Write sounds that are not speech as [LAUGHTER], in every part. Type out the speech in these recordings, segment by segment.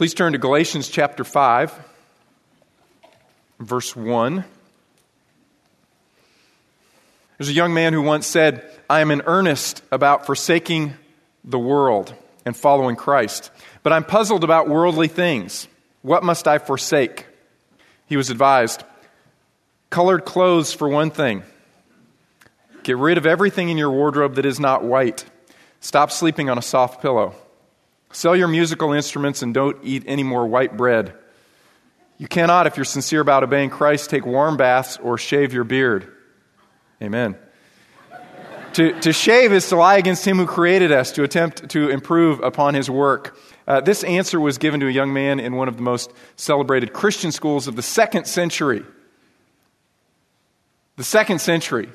Please turn to Galatians chapter 5, verse 1. There's a young man who once said, I am in earnest about forsaking the world and following Christ, but I'm puzzled about worldly things. What must I forsake? He was advised, colored clothes for one thing. Get rid of everything in your wardrobe that is not white. Stop sleeping on a soft pillow. Sell your musical instruments and don't eat any more white bread. You cannot, if you're sincere about obeying Christ, take warm baths or shave your beard. Amen. to, to shave is to lie against him who created us, to attempt to improve upon his work. Uh, this answer was given to a young man in one of the most celebrated Christian schools of the second century. The second century.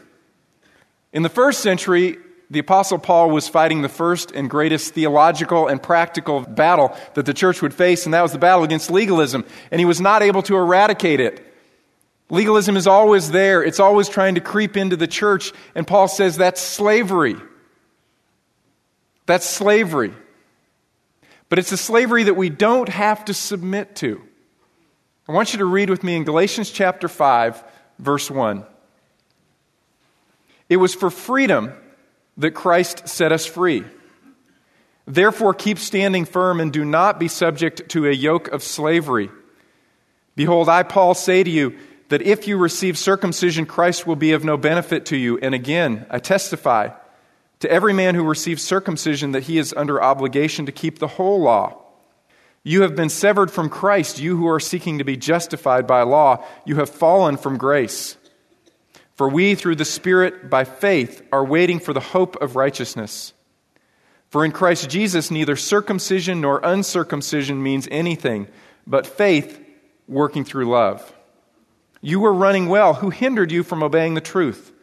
In the first century, the Apostle Paul was fighting the first and greatest theological and practical battle that the church would face, and that was the battle against legalism. And he was not able to eradicate it. Legalism is always there, it's always trying to creep into the church, and Paul says that's slavery. That's slavery. But it's a slavery that we don't have to submit to. I want you to read with me in Galatians chapter 5, verse 1. It was for freedom that Christ set us free. Therefore, keep standing firm and do not be subject to a yoke of slavery. Behold, I, Paul, say to you that if you receive circumcision, Christ will be of no benefit to you. And again, I testify to every man who receives circumcision that he is under obligation to keep the whole law. You have been severed from Christ, you who are seeking to be justified by law. You have fallen from grace. For we, through the Spirit, by faith, are waiting for the hope of righteousness. For in Christ Jesus, neither circumcision nor uncircumcision means anything, but faith working through love. You were running well. Who hindered you from obeying the truth?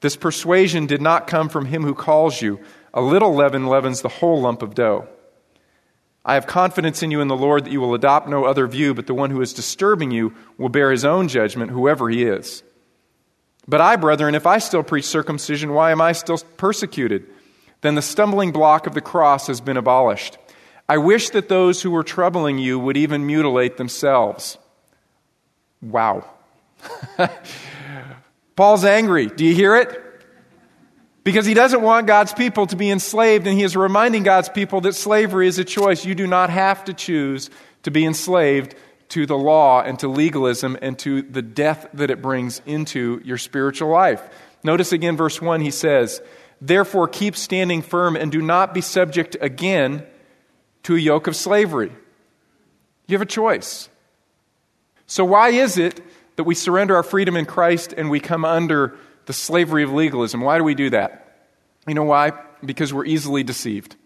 This persuasion did not come from him who calls you. A little leaven leavens the whole lump of dough. I have confidence in you in the Lord that you will adopt no other view, but the one who is disturbing you will bear his own judgment, whoever he is. But I, brethren, if I still preach circumcision, why am I still persecuted? Then the stumbling block of the cross has been abolished. I wish that those who were troubling you would even mutilate themselves. Wow. [LAUGHS] Paul's angry. Do you hear it? Because he doesn't want God's people to be enslaved, and he is reminding God's people that slavery is a choice. You do not have to choose to be enslaved to the law and to legalism and to the death that it brings into your spiritual life. Notice again, verse 1, he says, Therefore, keep standing firm and do not be subject again to a yoke of slavery. You have a choice. So, why is it that we surrender our freedom in Christ and we come under the slavery of legalism? Why do we do that? You know why? Because we're easily deceived.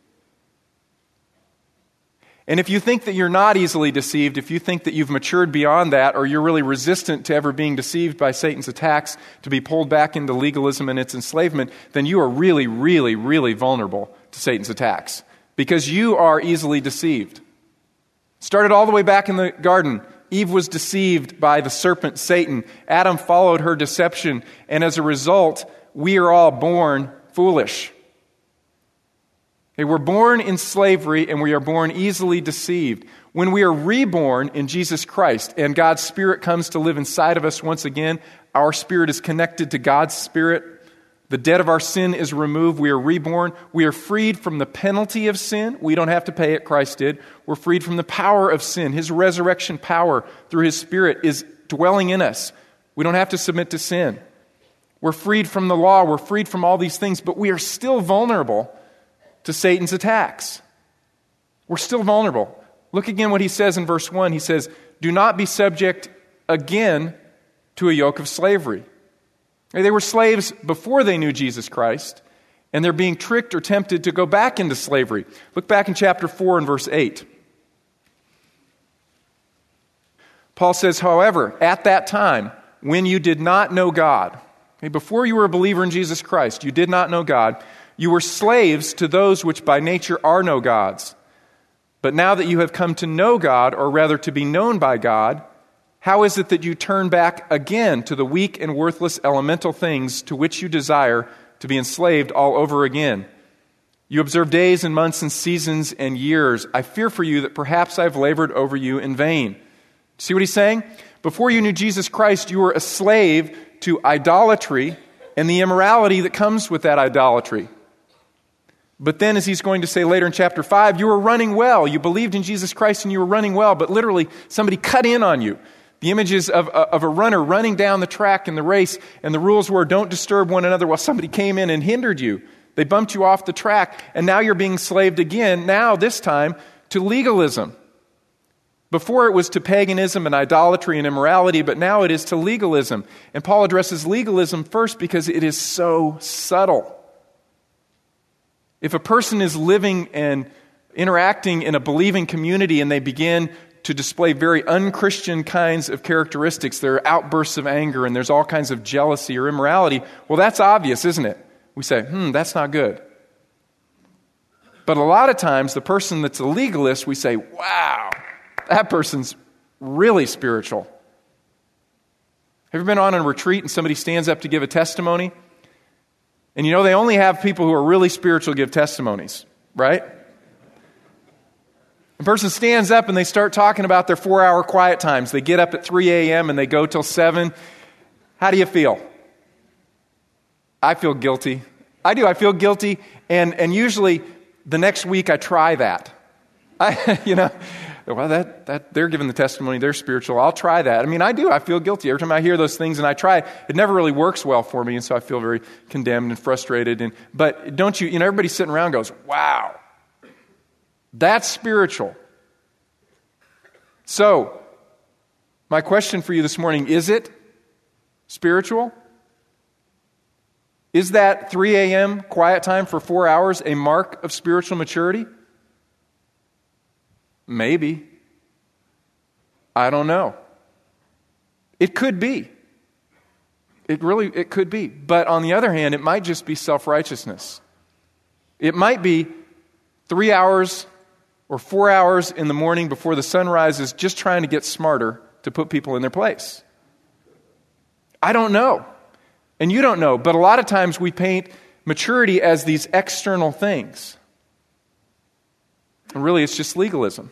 And if you think that you're not easily deceived, if you think that you've matured beyond that, or you're really resistant to ever being deceived by Satan's attacks to be pulled back into legalism and its enslavement, then you are really, really, really vulnerable to Satan's attacks because you are easily deceived. Started all the way back in the garden. Eve was deceived by the serpent Satan. Adam followed her deception, and as a result, we are all born foolish. They were born in slavery and we are born easily deceived. When we are reborn in Jesus Christ and God's Spirit comes to live inside of us once again, our spirit is connected to God's Spirit. The debt of our sin is removed. We are reborn. We are freed from the penalty of sin. We don't have to pay it, Christ did. We're freed from the power of sin. His resurrection power through His Spirit is dwelling in us. We don't have to submit to sin. We're freed from the law. We're freed from all these things, but we are still vulnerable to Satan's attacks. We're still vulnerable. Look again what he says in verse 1. He says, Do not be subject again to a yoke of slavery. They were slaves before they knew Jesus Christ, and they're being tricked or tempted to go back into slavery. Look back in chapter 4 and verse 8. Paul says, However, at that time, when you did not know God, before you were a believer in Jesus Christ, you did not know God, you were slaves to those which by nature are no gods. But now that you have come to know God, or rather to be known by God, how is it that you turn back again to the weak and worthless elemental things to which you desire to be enslaved all over again? You observe days and months and seasons and years. I fear for you that perhaps I've labored over you in vain. See what he's saying? Before you knew Jesus Christ, you were a slave to idolatry and the immorality that comes with that idolatry. But then, as he's going to say later in chapter 5, you were running well. You believed in Jesus Christ and you were running well, but literally somebody cut in on you. The images of, uh, of a runner running down the track in the race, and the rules were don't disturb one another while somebody came in and hindered you. They bumped you off the track, and now you're being slaved again, now, this time, to legalism. Before it was to paganism and idolatry and immorality, but now it is to legalism. And Paul addresses legalism first because it is so subtle. If a person is living and interacting in a believing community and they begin to display very unchristian kinds of characteristics, there are outbursts of anger and there's all kinds of jealousy or immorality, well, that's obvious, isn't it? We say, hmm, that's not good. But a lot of times, the person that's a legalist, we say, wow, that person's really spiritual. Have you been on a retreat and somebody stands up to give a testimony? And you know, they only have people who are really spiritual give testimonies, right? The person stands up and they start talking about their four hour quiet times. They get up at 3 a.m. and they go till 7. How do you feel? I feel guilty. I do. I feel guilty. And, and usually the next week I try that. [LAUGHS] I, you know, Oh, well, that, that, they're giving the testimony, they're spiritual. I'll try that. I mean, I do. I feel guilty. Every time I hear those things and I try, it never really works well for me, and so I feel very condemned and frustrated. And, but don't you, you know, everybody sitting around goes, wow, that's spiritual. So, my question for you this morning is it spiritual? Is that 3 a.m. quiet time for four hours a mark of spiritual maturity? Maybe. I don't know. It could be. It really it could be. But on the other hand, it might just be self-righteousness. It might be 3 hours or 4 hours in the morning before the sun rises just trying to get smarter to put people in their place. I don't know. And you don't know, but a lot of times we paint maturity as these external things. And really, it's just legalism.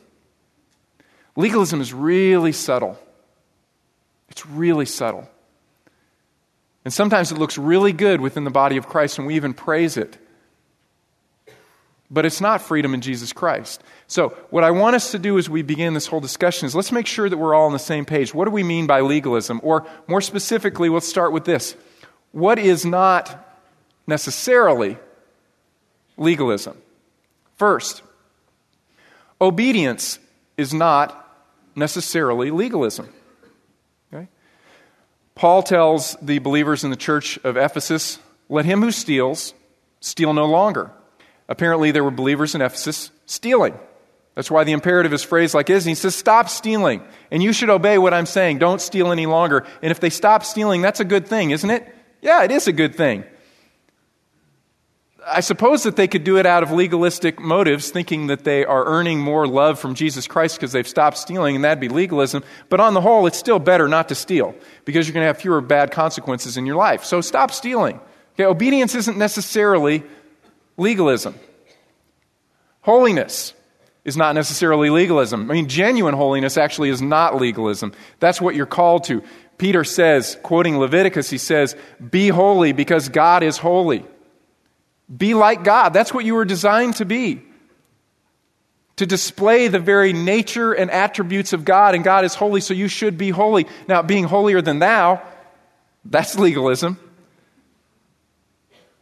Legalism is really subtle. It's really subtle. And sometimes it looks really good within the body of Christ, and we even praise it. But it's not freedom in Jesus Christ. So, what I want us to do as we begin this whole discussion is let's make sure that we're all on the same page. What do we mean by legalism? Or, more specifically, let's start with this. What is not necessarily legalism? First, obedience is not necessarily legalism. Okay? Paul tells the believers in the church of Ephesus let him who steals steal no longer. Apparently, there were believers in Ephesus stealing. That's why the imperative is phrased like this. He says, Stop stealing. And you should obey what I'm saying. Don't steal any longer. And if they stop stealing, that's a good thing, isn't it? Yeah, it is a good thing. I suppose that they could do it out of legalistic motives, thinking that they are earning more love from Jesus Christ because they've stopped stealing, and that'd be legalism. But on the whole, it's still better not to steal because you're going to have fewer bad consequences in your life. So stop stealing. Okay, obedience isn't necessarily legalism. Holiness is not necessarily legalism. I mean, genuine holiness actually is not legalism. That's what you're called to. Peter says, quoting Leviticus, he says, Be holy because God is holy. Be like God. That's what you were designed to be. To display the very nature and attributes of God, and God is holy, so you should be holy. Now, being holier than thou, that's legalism.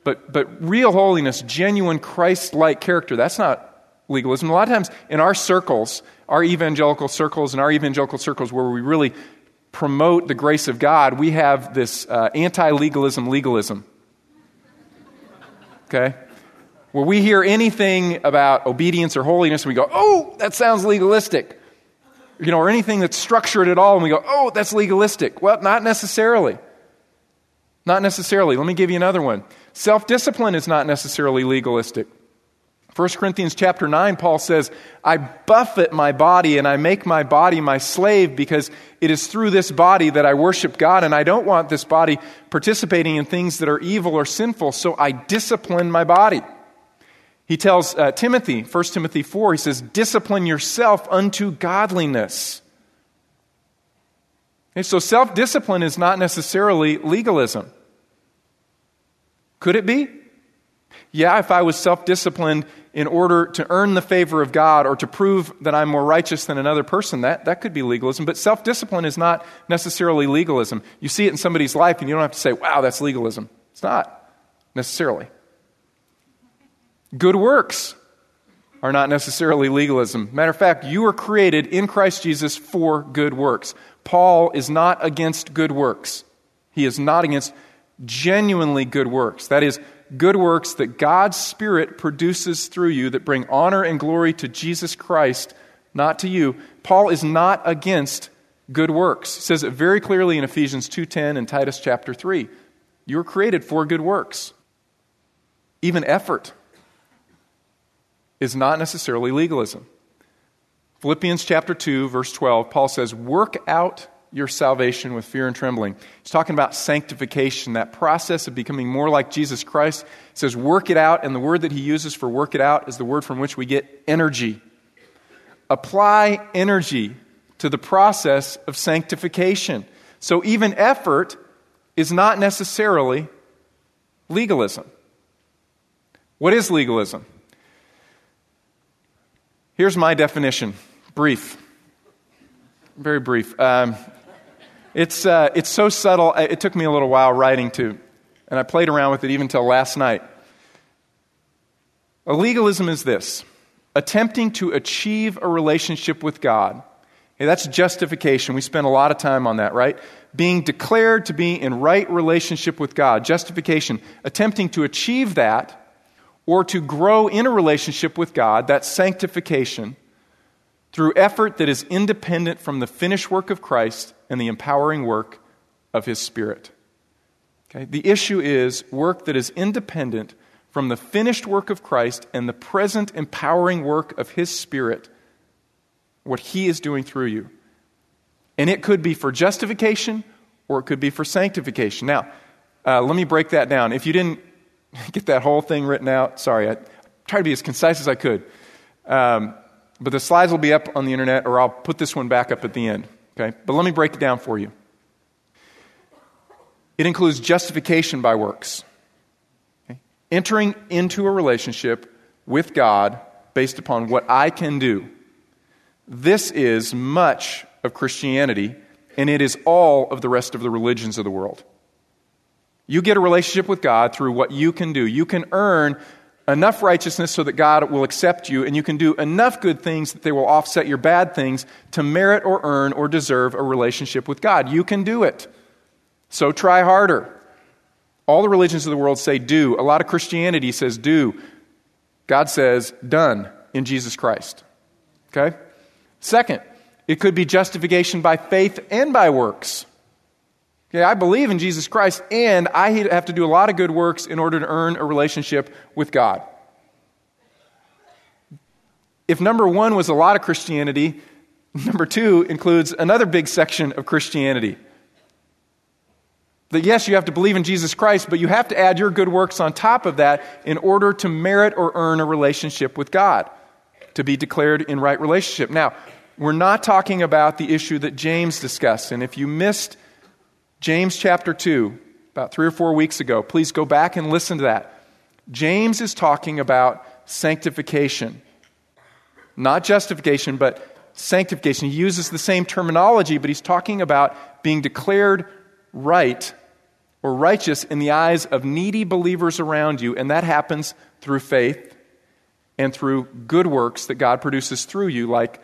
But, but real holiness, genuine Christ like character, that's not legalism. A lot of times in our circles, our evangelical circles and our evangelical circles where we really promote the grace of God, we have this uh, anti legalism legalism okay? Where we hear anything about obedience or holiness, we go, oh, that sounds legalistic. You know, or anything that's structured at all, and we go, oh, that's legalistic. Well, not necessarily. Not necessarily. Let me give you another one. Self discipline is not necessarily legalistic. 1 Corinthians chapter 9, Paul says, I buffet my body and I make my body my slave because it is through this body that I worship God, and I don't want this body participating in things that are evil or sinful, so I discipline my body. He tells uh, Timothy, 1 Timothy 4, he says, Discipline yourself unto godliness. And so self discipline is not necessarily legalism. Could it be? Yeah, if I was self disciplined in order to earn the favor of God or to prove that I'm more righteous than another person, that, that could be legalism. But self discipline is not necessarily legalism. You see it in somebody's life and you don't have to say, wow, that's legalism. It's not necessarily. Good works are not necessarily legalism. Matter of fact, you were created in Christ Jesus for good works. Paul is not against good works. He is not against genuinely good works. That is, good works that God's Spirit produces through you that bring honor and glory to Jesus Christ, not to you. Paul is not against good works. He says it very clearly in Ephesians 2:10 and Titus chapter 3. You were created for good works. Even effort is not necessarily legalism. Philippians chapter 2, verse 12, Paul says, Work out your salvation with fear and trembling. He's talking about sanctification, that process of becoming more like Jesus Christ. He says, Work it out, and the word that he uses for work it out is the word from which we get energy. Apply energy to the process of sanctification. So even effort is not necessarily legalism. What is legalism? Here's my definition brief. Very brief. Um, it's, uh, it's so subtle, it took me a little while writing to, and I played around with it even till last night. A legalism is this attempting to achieve a relationship with God. Okay, that's justification. We spend a lot of time on that, right? Being declared to be in right relationship with God. Justification. Attempting to achieve that or to grow in a relationship with God, that's sanctification, through effort that is independent from the finished work of Christ and the empowering work of His Spirit. Okay? The issue is work that is independent from the finished work of Christ and the present empowering work of His Spirit, what He is doing through you. And it could be for justification or it could be for sanctification. Now, uh, let me break that down. If you didn't [LAUGHS] get that whole thing written out. Sorry, I tried to be as concise as I could. Um, but the slides will be up on the internet, or I'll put this one back up at the end. Okay? But let me break it down for you. It includes justification by works, okay? entering into a relationship with God based upon what I can do. This is much of Christianity, and it is all of the rest of the religions of the world. You get a relationship with God through what you can do. You can earn enough righteousness so that God will accept you, and you can do enough good things that they will offset your bad things to merit or earn or deserve a relationship with God. You can do it. So try harder. All the religions of the world say do. A lot of Christianity says do. God says done in Jesus Christ. Okay? Second, it could be justification by faith and by works. Okay, I believe in Jesus Christ, and I have to do a lot of good works in order to earn a relationship with God. If number one was a lot of Christianity, number two includes another big section of Christianity. That yes, you have to believe in Jesus Christ, but you have to add your good works on top of that in order to merit or earn a relationship with God, to be declared in right relationship. Now, we're not talking about the issue that James discussed, and if you missed James chapter 2, about three or four weeks ago. Please go back and listen to that. James is talking about sanctification. Not justification, but sanctification. He uses the same terminology, but he's talking about being declared right or righteous in the eyes of needy believers around you, and that happens through faith and through good works that God produces through you, like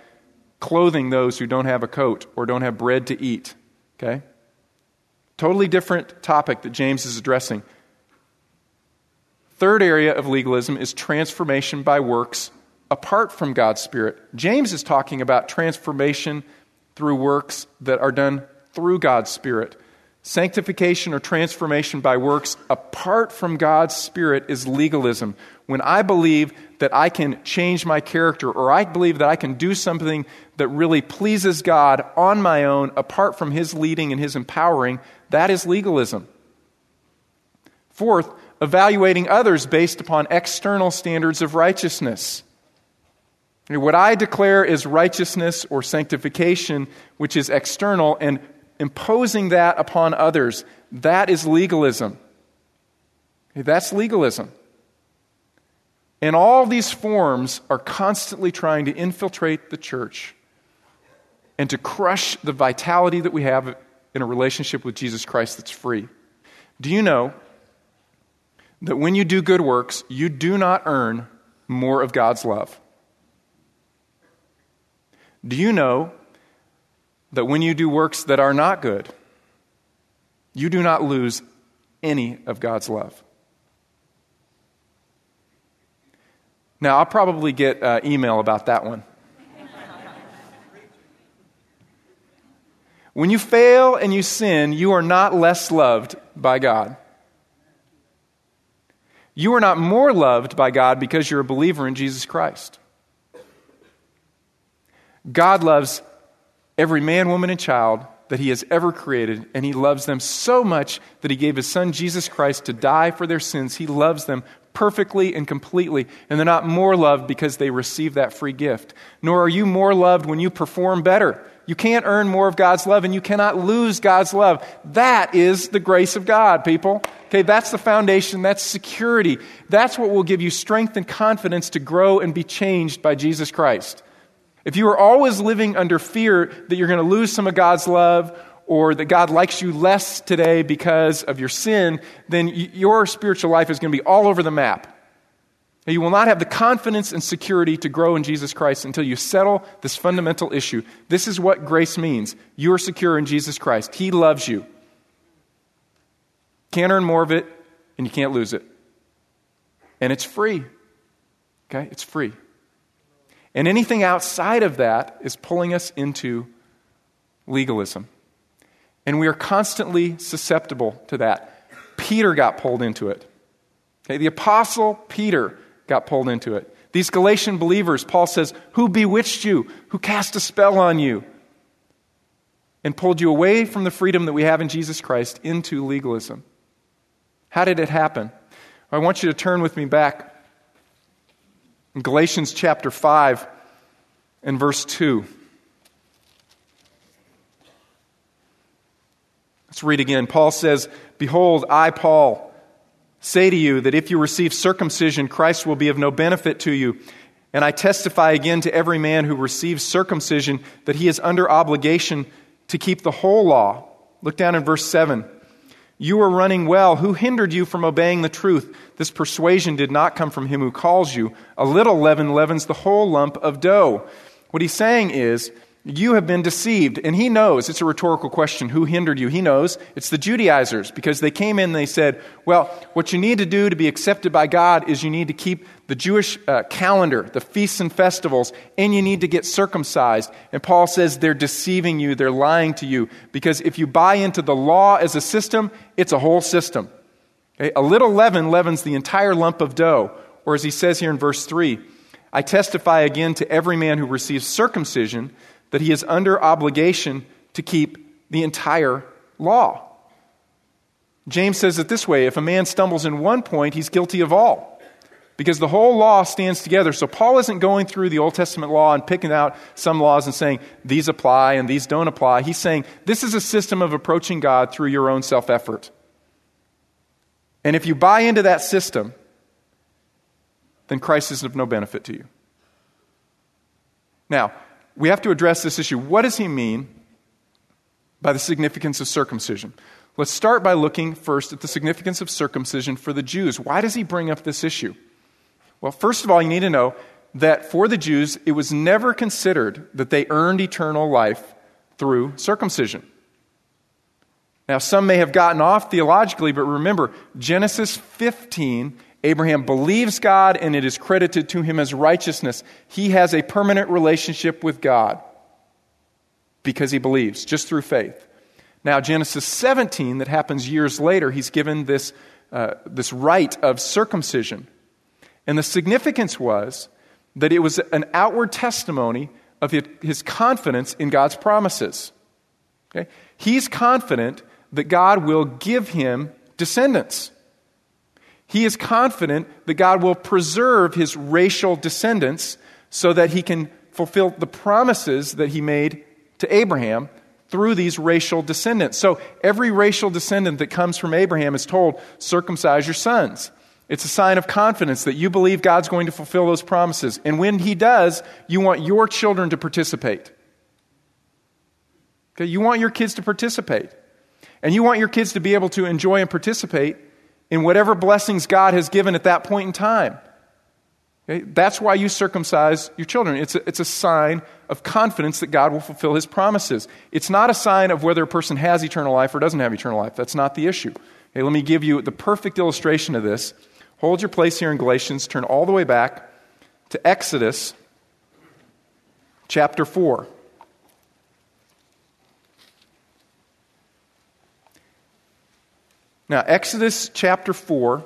clothing those who don't have a coat or don't have bread to eat. Okay? Totally different topic that James is addressing. Third area of legalism is transformation by works apart from God's Spirit. James is talking about transformation through works that are done through God's Spirit. Sanctification or transformation by works apart from God's Spirit is legalism. When I believe that I can change my character or I believe that I can do something that really pleases God on my own apart from His leading and His empowering, that is legalism. Fourth, evaluating others based upon external standards of righteousness. What I declare is righteousness or sanctification, which is external, and imposing that upon others, that is legalism. That's legalism. And all these forms are constantly trying to infiltrate the church and to crush the vitality that we have in a relationship with Jesus Christ that's free. Do you know that when you do good works, you do not earn more of God's love? Do you know that when you do works that are not good, you do not lose any of God's love? Now, I'll probably get uh, email about that one. When you fail and you sin, you are not less loved by God. You are not more loved by God because you're a believer in Jesus Christ. God loves every man, woman, and child that He has ever created, and He loves them so much that He gave His Son, Jesus Christ, to die for their sins. He loves them perfectly and completely, and they're not more loved because they receive that free gift. Nor are you more loved when you perform better. You can't earn more of God's love, and you cannot lose God's love. That is the grace of God, people. Okay, that's the foundation, that's security. That's what will give you strength and confidence to grow and be changed by Jesus Christ. If you are always living under fear that you're going to lose some of God's love or that God likes you less today because of your sin, then your spiritual life is going to be all over the map. You will not have the confidence and security to grow in Jesus Christ until you settle this fundamental issue. This is what grace means. You are secure in Jesus Christ. He loves you. Can't earn more of it, and you can't lose it. And it's free. Okay? It's free. And anything outside of that is pulling us into legalism. And we are constantly susceptible to that. Peter got pulled into it. Okay, the apostle Peter got pulled into it. These Galatian believers, Paul says, who bewitched you? Who cast a spell on you? And pulled you away from the freedom that we have in Jesus Christ into legalism. How did it happen? I want you to turn with me back in Galatians chapter 5 and verse 2. Let's read again. Paul says, Behold, I, Paul, say to you that if you receive circumcision, Christ will be of no benefit to you. And I testify again to every man who receives circumcision that he is under obligation to keep the whole law. Look down in verse 7. You are running well. Who hindered you from obeying the truth? This persuasion did not come from him who calls you. A little leaven leavens the whole lump of dough. What he's saying is, you have been deceived. And he knows, it's a rhetorical question, who hindered you? He knows it's the Judaizers because they came in and they said, well, what you need to do to be accepted by God is you need to keep the Jewish uh, calendar, the feasts and festivals, and you need to get circumcised. And Paul says they're deceiving you, they're lying to you because if you buy into the law as a system, it's a whole system. Okay? A little leaven leavens the entire lump of dough. Or as he says here in verse 3, I testify again to every man who receives circumcision that he is under obligation to keep the entire law. James says it this way if a man stumbles in one point, he's guilty of all. Because the whole law stands together. So Paul isn't going through the Old Testament law and picking out some laws and saying these apply and these don't apply. He's saying this is a system of approaching God through your own self effort. And if you buy into that system, then Christ is of no benefit to you. Now, we have to address this issue. What does he mean by the significance of circumcision? Let's start by looking first at the significance of circumcision for the Jews. Why does he bring up this issue? Well, first of all, you need to know that for the Jews, it was never considered that they earned eternal life through circumcision. Now, some may have gotten off theologically, but remember, Genesis 15 Abraham believes God and it is credited to him as righteousness. He has a permanent relationship with God because he believes, just through faith. Now, Genesis 17, that happens years later, he's given this, uh, this rite of circumcision. And the significance was that it was an outward testimony of his confidence in God's promises. Okay? He's confident that God will give him descendants. He is confident that God will preserve his racial descendants so that he can fulfill the promises that he made to Abraham through these racial descendants. So every racial descendant that comes from Abraham is told, circumcise your sons. It's a sign of confidence that you believe God's going to fulfill those promises. And when he does, you want your children to participate. Okay, you want your kids to participate. And you want your kids to be able to enjoy and participate in whatever blessings God has given at that point in time. Okay? That's why you circumcise your children. It's a, it's a sign of confidence that God will fulfill his promises. It's not a sign of whether a person has eternal life or doesn't have eternal life. That's not the issue. Okay, let me give you the perfect illustration of this. Hold your place here in Galatians, turn all the way back to Exodus chapter 4. Now, Exodus chapter 4,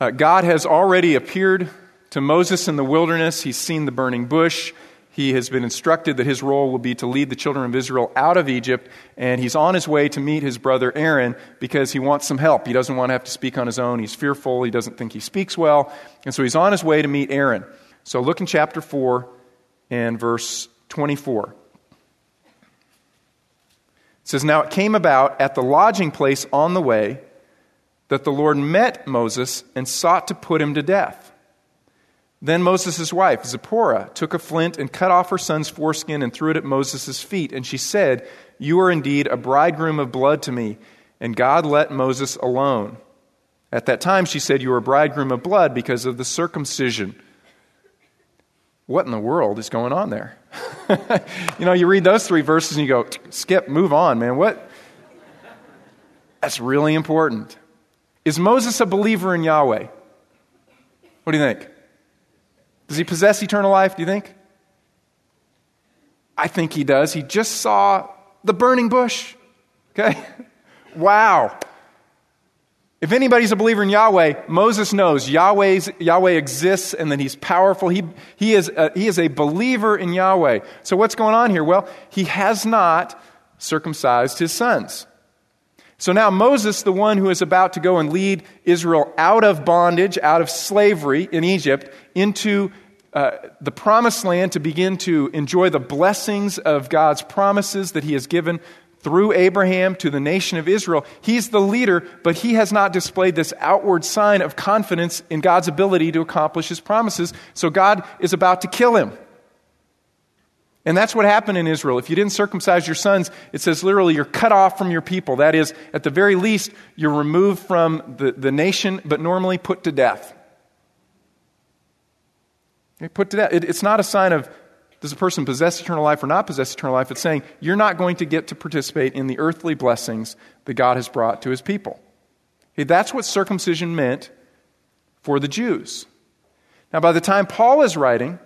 uh, God has already appeared to Moses in the wilderness. He's seen the burning bush. He has been instructed that his role will be to lead the children of Israel out of Egypt, and he's on his way to meet his brother Aaron because he wants some help. He doesn't want to have to speak on his own. He's fearful. He doesn't think he speaks well. And so he's on his way to meet Aaron. So look in chapter 4 and verse 24 says, Now it came about at the lodging place on the way that the Lord met Moses and sought to put him to death. Then Moses' wife, Zipporah, took a flint and cut off her son's foreskin and threw it at Moses' feet. And she said, You are indeed a bridegroom of blood to me. And God let Moses alone. At that time, she said, You are a bridegroom of blood because of the circumcision. What in the world is going on there? [LAUGHS] you know, you read those three verses and you go, skip, move on, man. What? That's really important. Is Moses a believer in Yahweh? What do you think? Does he possess eternal life, do you think? I think he does. He just saw the burning bush. Okay? [LAUGHS] Wow. If anybody's a believer in Yahweh, Moses knows Yahweh's, Yahweh exists and that he's powerful. He, he, is a, he is a believer in Yahweh. So, what's going on here? Well, he has not circumcised his sons. So now Moses, the one who is about to go and lead Israel out of bondage, out of slavery in Egypt, into uh, the promised land to begin to enjoy the blessings of God's promises that he has given through Abraham to the nation of Israel. He's the leader, but he has not displayed this outward sign of confidence in God's ability to accomplish his promises. So God is about to kill him. And that's what happened in Israel. If you didn't circumcise your sons, it says literally you're cut off from your people. That is, at the very least, you're removed from the, the nation, but normally put to death. Put to death. It, it's not a sign of does a person possess eternal life or not possess eternal life? It's saying you're not going to get to participate in the earthly blessings that God has brought to his people. Okay, that's what circumcision meant for the Jews. Now, by the time Paul is writing,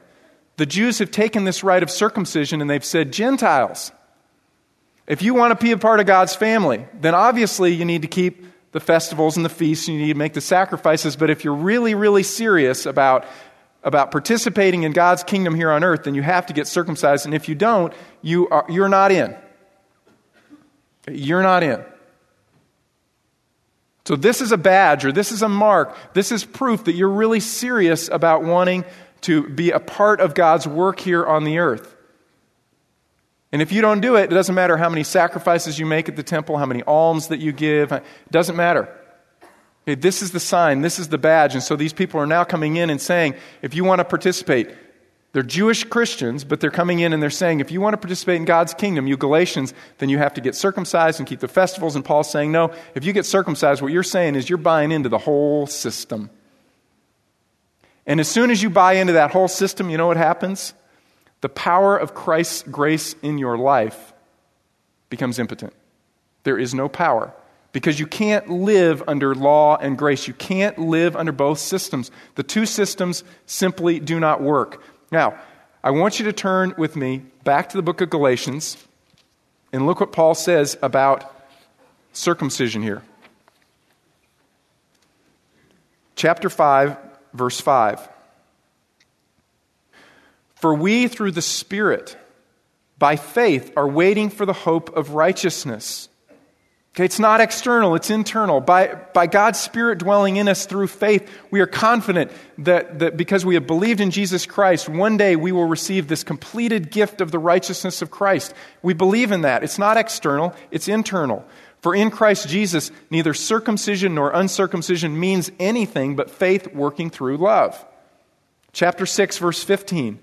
the Jews have taken this rite of circumcision and they've said, Gentiles, if you want to be a part of God's family, then obviously you need to keep the festivals and the feasts, and you need to make the sacrifices. But if you're really, really serious about about participating in God's kingdom here on earth, then you have to get circumcised. And if you don't, you are, you're not in. You're not in. So, this is a badge or this is a mark. This is proof that you're really serious about wanting to be a part of God's work here on the earth. And if you don't do it, it doesn't matter how many sacrifices you make at the temple, how many alms that you give, it doesn't matter. This is the sign, this is the badge. And so these people are now coming in and saying, if you want to participate, they're Jewish Christians, but they're coming in and they're saying, if you want to participate in God's kingdom, you Galatians, then you have to get circumcised and keep the festivals. And Paul's saying, no, if you get circumcised, what you're saying is you're buying into the whole system. And as soon as you buy into that whole system, you know what happens? The power of Christ's grace in your life becomes impotent. There is no power because you can't live under law and grace. You can't live under both systems. The two systems simply do not work. Now, I want you to turn with me back to the book of Galatians and look what Paul says about circumcision here. Chapter 5, verse 5. For we, through the Spirit, by faith, are waiting for the hope of righteousness. Okay, it's not external, it's internal. By, by God's Spirit dwelling in us through faith, we are confident that, that because we have believed in Jesus Christ, one day we will receive this completed gift of the righteousness of Christ. We believe in that. It's not external, it's internal. For in Christ Jesus, neither circumcision nor uncircumcision means anything but faith working through love. Chapter 6, verse 15.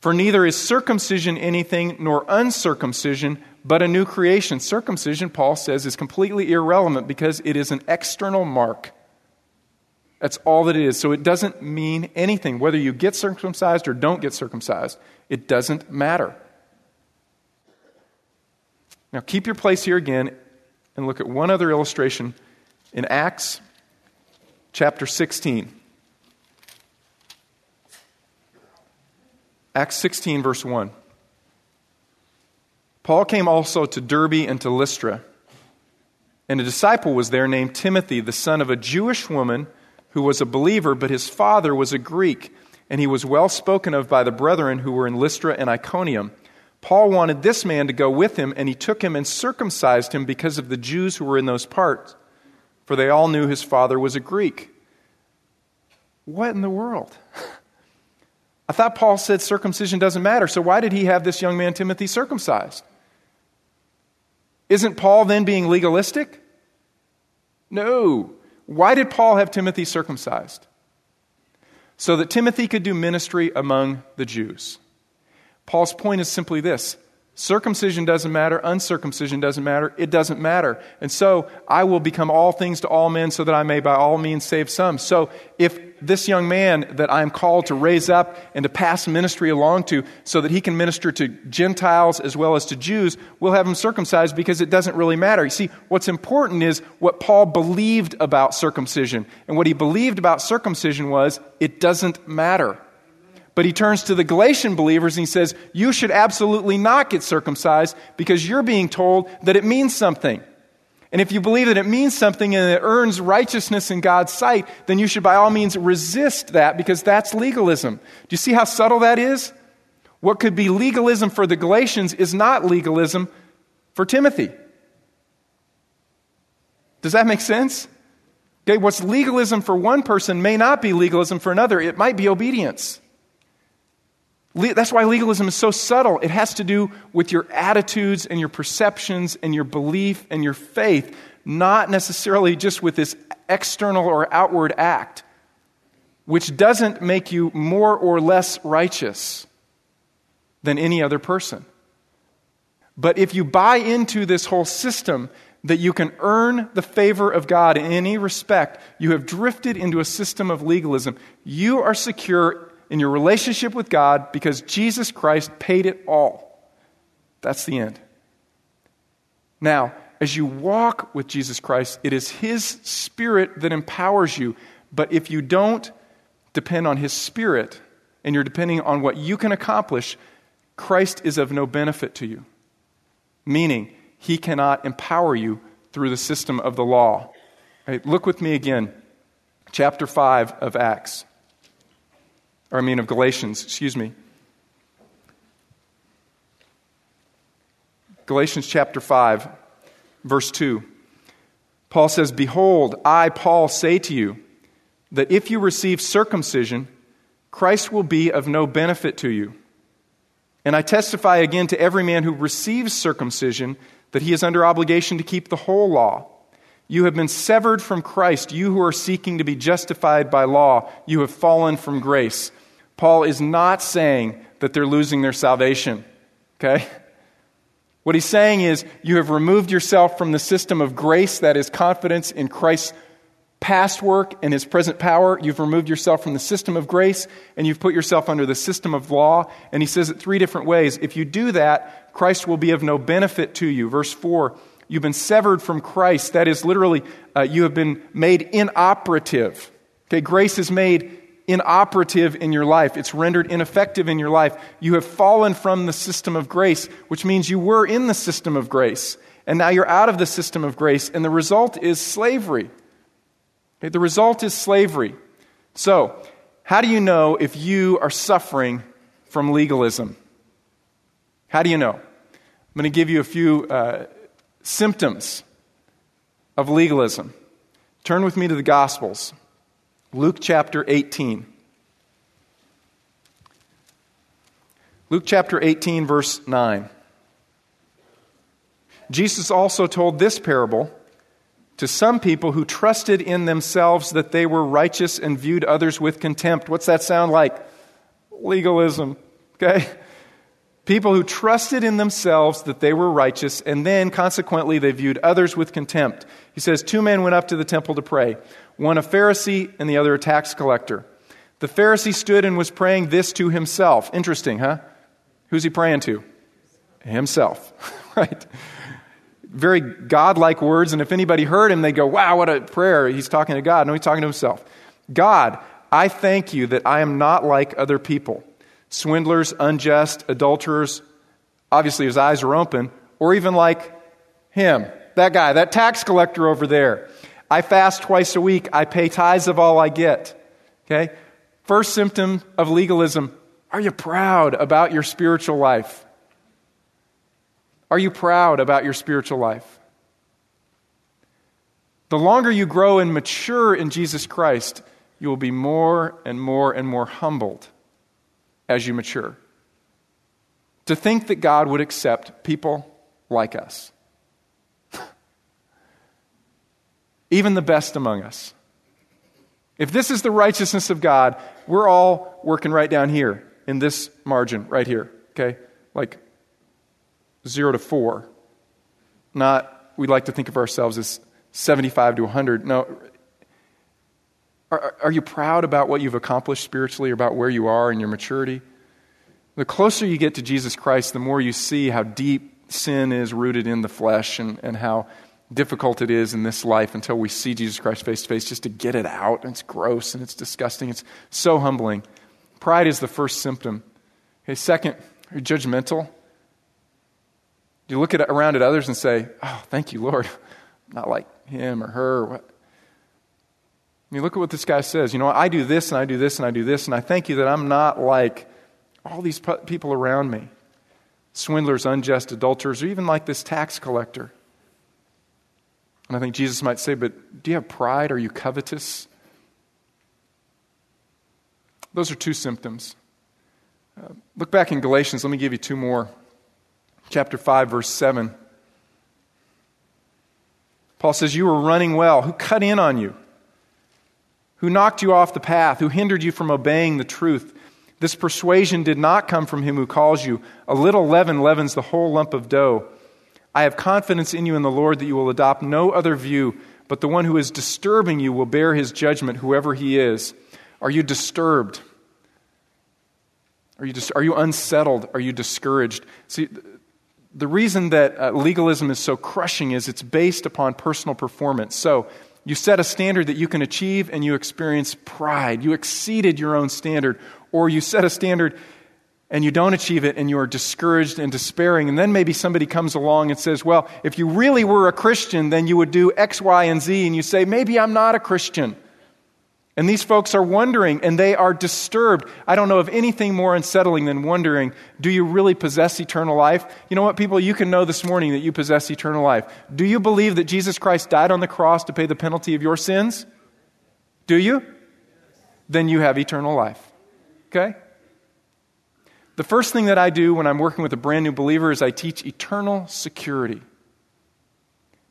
For neither is circumcision anything nor uncircumcision but a new creation. Circumcision, Paul says, is completely irrelevant because it is an external mark. That's all that it is. So it doesn't mean anything. Whether you get circumcised or don't get circumcised, it doesn't matter. Now, keep your place here again and look at one other illustration in Acts chapter 16. Acts 16, verse 1. Paul came also to Derbe and to Lystra. And a disciple was there named Timothy, the son of a Jewish woman who was a believer, but his father was a Greek, and he was well spoken of by the brethren who were in Lystra and Iconium. Paul wanted this man to go with him, and he took him and circumcised him because of the Jews who were in those parts, for they all knew his father was a Greek. What in the world? [LAUGHS] I thought Paul said circumcision doesn't matter, so why did he have this young man Timothy circumcised? Isn't Paul then being legalistic? No. Why did Paul have Timothy circumcised? So that Timothy could do ministry among the Jews. Paul's point is simply this Circumcision doesn't matter, uncircumcision doesn't matter, it doesn't matter. And so I will become all things to all men so that I may by all means save some. So if this young man that I am called to raise up and to pass ministry along to so that he can minister to Gentiles as well as to Jews, we'll have him circumcised because it doesn't really matter. You see, what's important is what Paul believed about circumcision. And what he believed about circumcision was it doesn't matter. But he turns to the Galatian believers and he says, You should absolutely not get circumcised because you're being told that it means something. And if you believe that it means something and it earns righteousness in God's sight, then you should by all means resist that because that's legalism. Do you see how subtle that is? What could be legalism for the Galatians is not legalism for Timothy. Does that make sense? Okay, what's legalism for one person may not be legalism for another. It might be obedience. That's why legalism is so subtle. It has to do with your attitudes and your perceptions and your belief and your faith, not necessarily just with this external or outward act, which doesn't make you more or less righteous than any other person. But if you buy into this whole system that you can earn the favor of God in any respect, you have drifted into a system of legalism. You are secure in your relationship with God because Jesus Christ paid it all. That's the end. Now, as you walk with Jesus Christ, it is His Spirit that empowers you. But if you don't depend on His Spirit and you're depending on what you can accomplish, Christ is of no benefit to you. Meaning, He cannot empower you through the system of the law. Right, look with me again, chapter 5 of Acts or I mean of Galatians, excuse me. Galatians chapter 5, verse 2. Paul says, Behold, I, Paul, say to you that if you receive circumcision, Christ will be of no benefit to you. And I testify again to every man who receives circumcision that he is under obligation to keep the whole law. You have been severed from Christ, you who are seeking to be justified by law. You have fallen from grace. Paul is not saying that they're losing their salvation. Okay? What he's saying is, you have removed yourself from the system of grace that is confidence in Christ's past work and his present power. You've removed yourself from the system of grace and you've put yourself under the system of law. And he says it three different ways. If you do that, Christ will be of no benefit to you. Verse 4 You've been severed from Christ. That is literally, uh, you have been made inoperative. Okay, grace is made inoperative in your life. It's rendered ineffective in your life. You have fallen from the system of grace, which means you were in the system of grace. And now you're out of the system of grace. And the result is slavery. Okay, the result is slavery. So, how do you know if you are suffering from legalism? How do you know? I'm going to give you a few uh, symptoms of legalism. Turn with me to the Gospels. Luke chapter 18. Luke chapter 18, verse 9. Jesus also told this parable to some people who trusted in themselves that they were righteous and viewed others with contempt. What's that sound like? Legalism. Okay? People who trusted in themselves that they were righteous, and then consequently they viewed others with contempt. He says, Two men went up to the temple to pray, one a Pharisee and the other a tax collector. The Pharisee stood and was praying this to himself. Interesting, huh? Who's he praying to? Himself, [LAUGHS] right? Very godlike words, and if anybody heard him, they go, Wow, what a prayer. He's talking to God. No, he's talking to himself. God, I thank you that I am not like other people swindlers, unjust, adulterers. Obviously, his eyes are open, or even like him, that guy, that tax collector over there. I fast twice a week. I pay tithes of all I get. Okay? First symptom of legalism are you proud about your spiritual life? Are you proud about your spiritual life? The longer you grow and mature in Jesus Christ, you will be more and more and more humbled as you mature. To think that God would accept people like us, [LAUGHS] even the best among us. If this is the righteousness of God, we're all working right down here in this margin right here, okay? Like zero to four. Not, we'd like to think of ourselves as 75 to 100. No, are, are you proud about what you've accomplished spiritually, or about where you are in your maturity? The closer you get to Jesus Christ, the more you see how deep sin is rooted in the flesh and, and how difficult it is in this life until we see Jesus Christ face to face just to get it out. It's gross and it's disgusting. It's so humbling. Pride is the first symptom. Okay, second, are you judgmental? Do you look at, around at others and say, Oh, thank you, Lord? I'm [LAUGHS] not like him or her. Or you look at what this guy says. You know, I do this and I do this and I do this, and I thank you that I'm not like all these people around me swindlers, unjust adulterers, or even like this tax collector. And I think Jesus might say, But do you have pride? Are you covetous? Those are two symptoms. Uh, look back in Galatians. Let me give you two more. Chapter 5, verse 7. Paul says, You were running well. Who cut in on you? Who knocked you off the path, who hindered you from obeying the truth. This persuasion did not come from him who calls you. A little leaven leavens the whole lump of dough. I have confidence in you in the Lord that you will adopt no other view, but the one who is disturbing you will bear his judgment, whoever he is. Are you disturbed? Are you, dis- are you unsettled? Are you discouraged? See, the reason that uh, legalism is so crushing is it's based upon personal performance. So, you set a standard that you can achieve and you experience pride. You exceeded your own standard. Or you set a standard and you don't achieve it and you are discouraged and despairing. And then maybe somebody comes along and says, Well, if you really were a Christian, then you would do X, Y, and Z. And you say, Maybe I'm not a Christian. And these folks are wondering and they are disturbed. I don't know of anything more unsettling than wondering, do you really possess eternal life? You know what, people? You can know this morning that you possess eternal life. Do you believe that Jesus Christ died on the cross to pay the penalty of your sins? Do you? Then you have eternal life. Okay? The first thing that I do when I'm working with a brand new believer is I teach eternal security.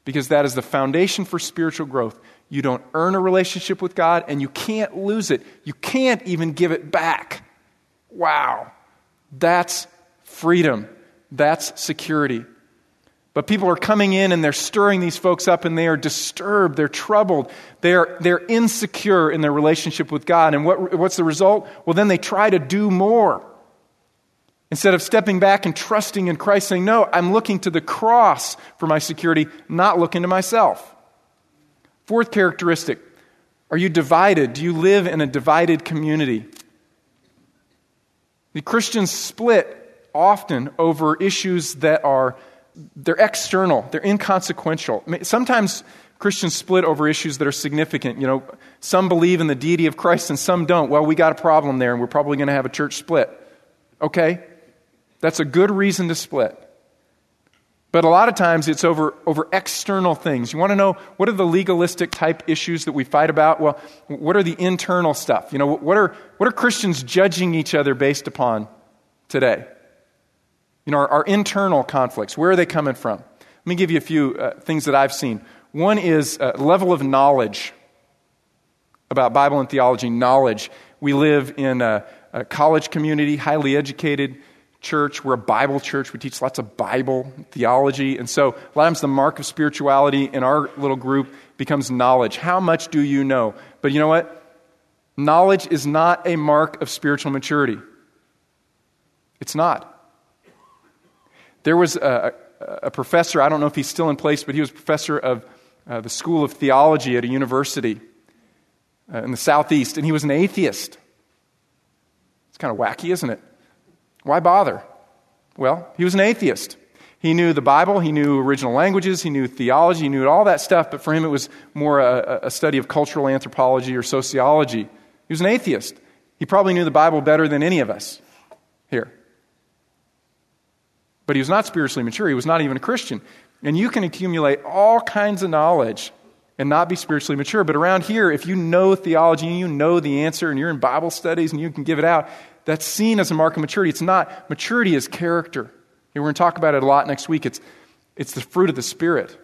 Because that is the foundation for spiritual growth. You don't earn a relationship with God, and you can't lose it. You can't even give it back. Wow. That's freedom. That's security. But people are coming in and they're stirring these folks up and they are disturbed, they're troubled, they're, they're insecure in their relationship with God. And what, what's the result? Well, then they try to do more. Instead of stepping back and trusting in Christ, saying, No, I'm looking to the cross for my security, not looking to myself. Fourth characteristic are you divided? Do you live in a divided community? The Christians split often over issues that are they're external, they're inconsequential. Sometimes Christians split over issues that are significant. You know, some believe in the deity of Christ and some don't. Well, we got a problem there and we're probably going to have a church split. Okay? That's a good reason to split. But a lot of times it's over, over external things. You want to know what are the legalistic type issues that we fight about? Well, what are the internal stuff? You know, what are, what are Christians judging each other based upon today? You know, our, our internal conflicts, where are they coming from? Let me give you a few uh, things that I've seen. One is uh, level of knowledge about Bible and theology, knowledge. We live in a, a college community, highly educated church. We're a Bible church. We teach lots of Bible theology. And so, a lot of times, the mark of spirituality in our little group becomes knowledge. How much do you know? But you know what? Knowledge is not a mark of spiritual maturity. It's not. There was a, a professor, I don't know if he's still in place, but he was professor of uh, the School of Theology at a university uh, in the Southeast, and he was an atheist. It's kind of wacky, isn't it? Why bother? Well, he was an atheist. He knew the Bible, he knew original languages, he knew theology, he knew all that stuff, but for him it was more a, a study of cultural anthropology or sociology. He was an atheist. He probably knew the Bible better than any of us here. But he was not spiritually mature. He was not even a Christian. And you can accumulate all kinds of knowledge and not be spiritually mature. But around here, if you know theology and you know the answer and you're in Bible studies and you can give it out, that's seen as a mark of maturity. It's not. Maturity is character. we're going to talk about it a lot next week. It's, it's the fruit of the Spirit.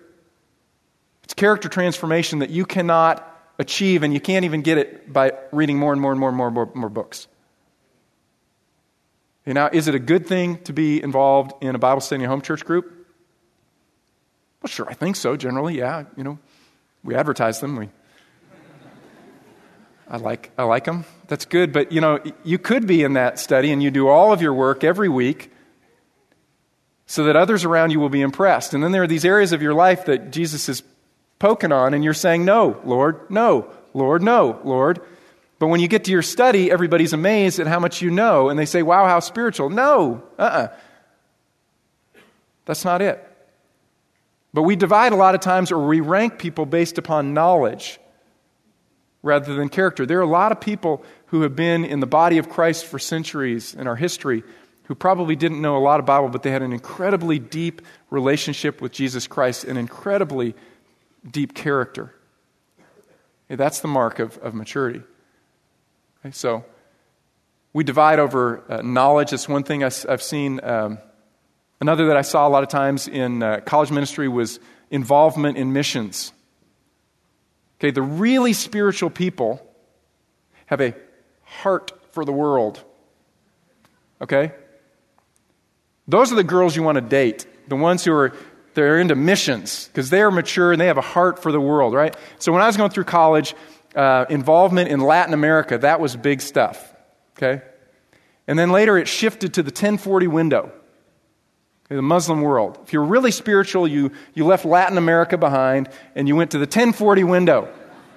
It's character transformation that you cannot achieve, and you can't even get it by reading more and more and more and more, more, more books. Now, is it a good thing to be involved in a Bible study home church group? Well, sure, I think so, generally, yeah. You know, we advertise them. We I like, I like them. That's good. But, you know, you could be in that study and you do all of your work every week so that others around you will be impressed. And then there are these areas of your life that Jesus is poking on, and you're saying, No, Lord, no, Lord, no, Lord. But when you get to your study, everybody's amazed at how much you know, and they say, Wow, how spiritual. No, uh uh-uh. uh. That's not it. But we divide a lot of times, or we rank people based upon knowledge rather than character. There are a lot of people who have been in the body of Christ for centuries in our history who probably didn't know a lot of Bible, but they had an incredibly deep relationship with Jesus Christ, an incredibly deep character. that's the mark of, of maturity. Okay, so we divide over uh, knowledge. That's one thing I, have seen. Um, another that I saw a lot of times in uh, college ministry was involvement in missions. Okay, the really spiritual people have a heart for the world. Okay? Those are the girls you want to date. The ones who are they're into missions because they are mature and they have a heart for the world, right? So when I was going through college, uh, involvement in Latin America, that was big stuff. Okay? And then later it shifted to the 1040 window the Muslim world. If you're really spiritual, you, you left Latin America behind and you went to the 1040 window.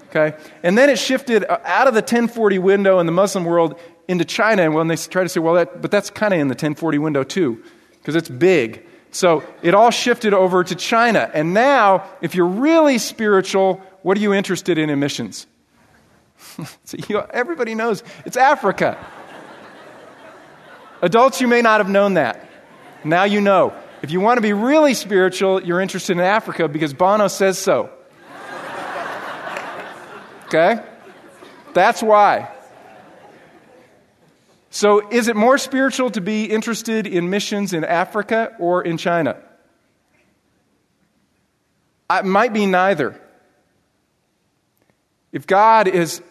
Okay? And then it shifted uh, out of the 1040 window in the Muslim world into China. And when they try to say, well, that, but that's kind of in the 1040 window too, because it's big. So it all shifted over to China. And now, if you're really spiritual, what are you interested in in missions? [LAUGHS] so you, everybody knows it's Africa. Adults, you may not have known that. Now you know. If you want to be really spiritual, you're interested in Africa because Bono says so. Okay? That's why. So, is it more spiritual to be interested in missions in Africa or in China? It might be neither. If God is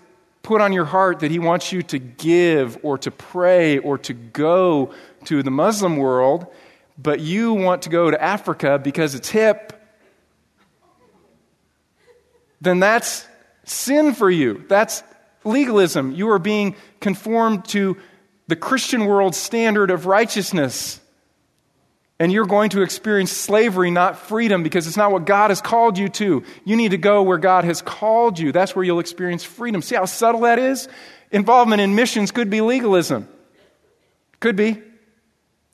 put on your heart that He wants you to give or to pray or to go to the Muslim world, but you want to go to Africa because it's hip, then that's sin for you. That's legalism. You are being conformed to the Christian world's standard of righteousness. And you're going to experience slavery, not freedom, because it's not what God has called you to. You need to go where God has called you. That's where you'll experience freedom. See how subtle that is? Involvement in missions could be legalism. Could be.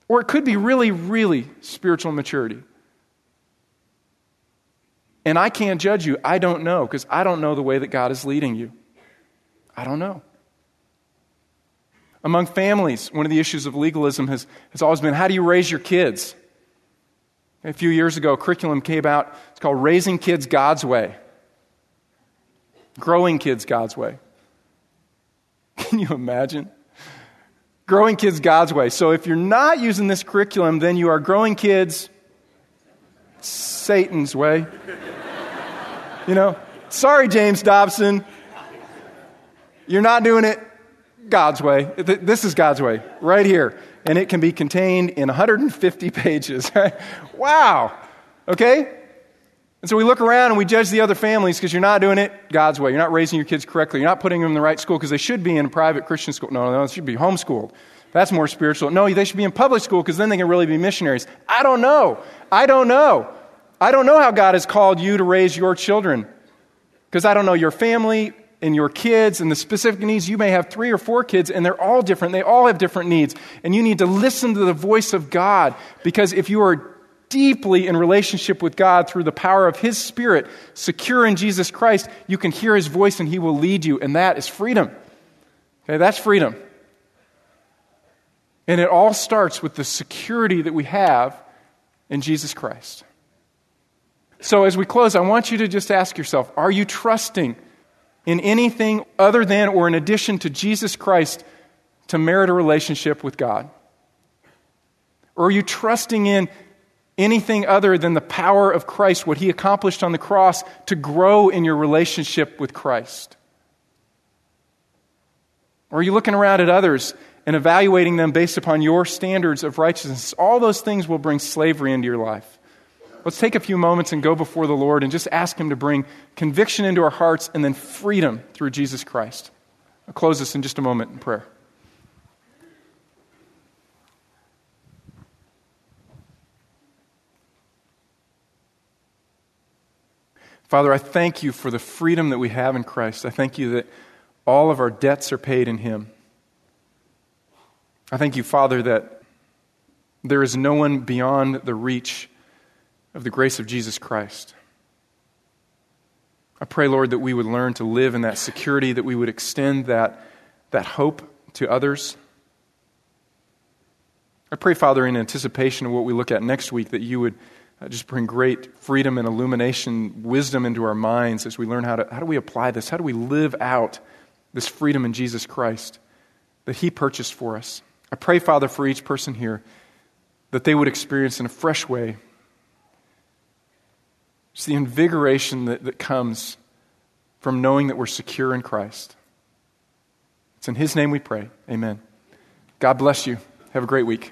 Or it could be really, really spiritual maturity. And I can't judge you. I don't know because I don't know the way that God is leading you. I don't know. Among families, one of the issues of legalism has, has always been how do you raise your kids? A few years ago, a curriculum came out. It's called Raising Kids God's Way. Growing Kids God's Way. [LAUGHS] Can you imagine? Growing kids God's way. So if you're not using this curriculum, then you are growing kids Satan's way. You know, sorry, James Dobson. You're not doing it God's way. This is God's way, right here. And it can be contained in 150 pages. [LAUGHS] wow. Okay? And so we look around and we judge the other families because you're not doing it God's way. You're not raising your kids correctly. You're not putting them in the right school because they should be in a private Christian school. No, no, they should be homeschooled. That's more spiritual. No, they should be in public school because then they can really be missionaries. I don't know. I don't know. I don't know how God has called you to raise your children because I don't know your family and your kids and the specific needs. You may have three or four kids and they're all different. They all have different needs. And you need to listen to the voice of God because if you are deeply in relationship with God through the power of His Spirit, secure in Jesus Christ, you can hear His voice and He will lead you. And that is freedom. Okay, that's freedom. And it all starts with the security that we have in Jesus Christ. So, as we close, I want you to just ask yourself are you trusting in anything other than or in addition to Jesus Christ to merit a relationship with God? Or are you trusting in anything other than the power of Christ, what he accomplished on the cross, to grow in your relationship with Christ? Or are you looking around at others and evaluating them based upon your standards of righteousness? All those things will bring slavery into your life. Let's take a few moments and go before the Lord and just ask Him to bring conviction into our hearts and then freedom through Jesus Christ. I'll close this in just a moment in prayer. Father, I thank you for the freedom that we have in Christ. I thank you that all of our debts are paid in Him. I thank you, Father, that there is no one beyond the reach of the grace of Jesus Christ. I pray, Lord, that we would learn to live in that security, that we would extend that, that hope to others. I pray, Father, in anticipation of what we look at next week, that you would uh, just bring great freedom and illumination, wisdom into our minds as we learn how to how do we apply this? How do we live out this freedom in Jesus Christ that He purchased for us? I pray, Father, for each person here that they would experience in a fresh way it's the invigoration that, that comes from knowing that we're secure in Christ. It's in His name we pray. Amen. God bless you. Have a great week.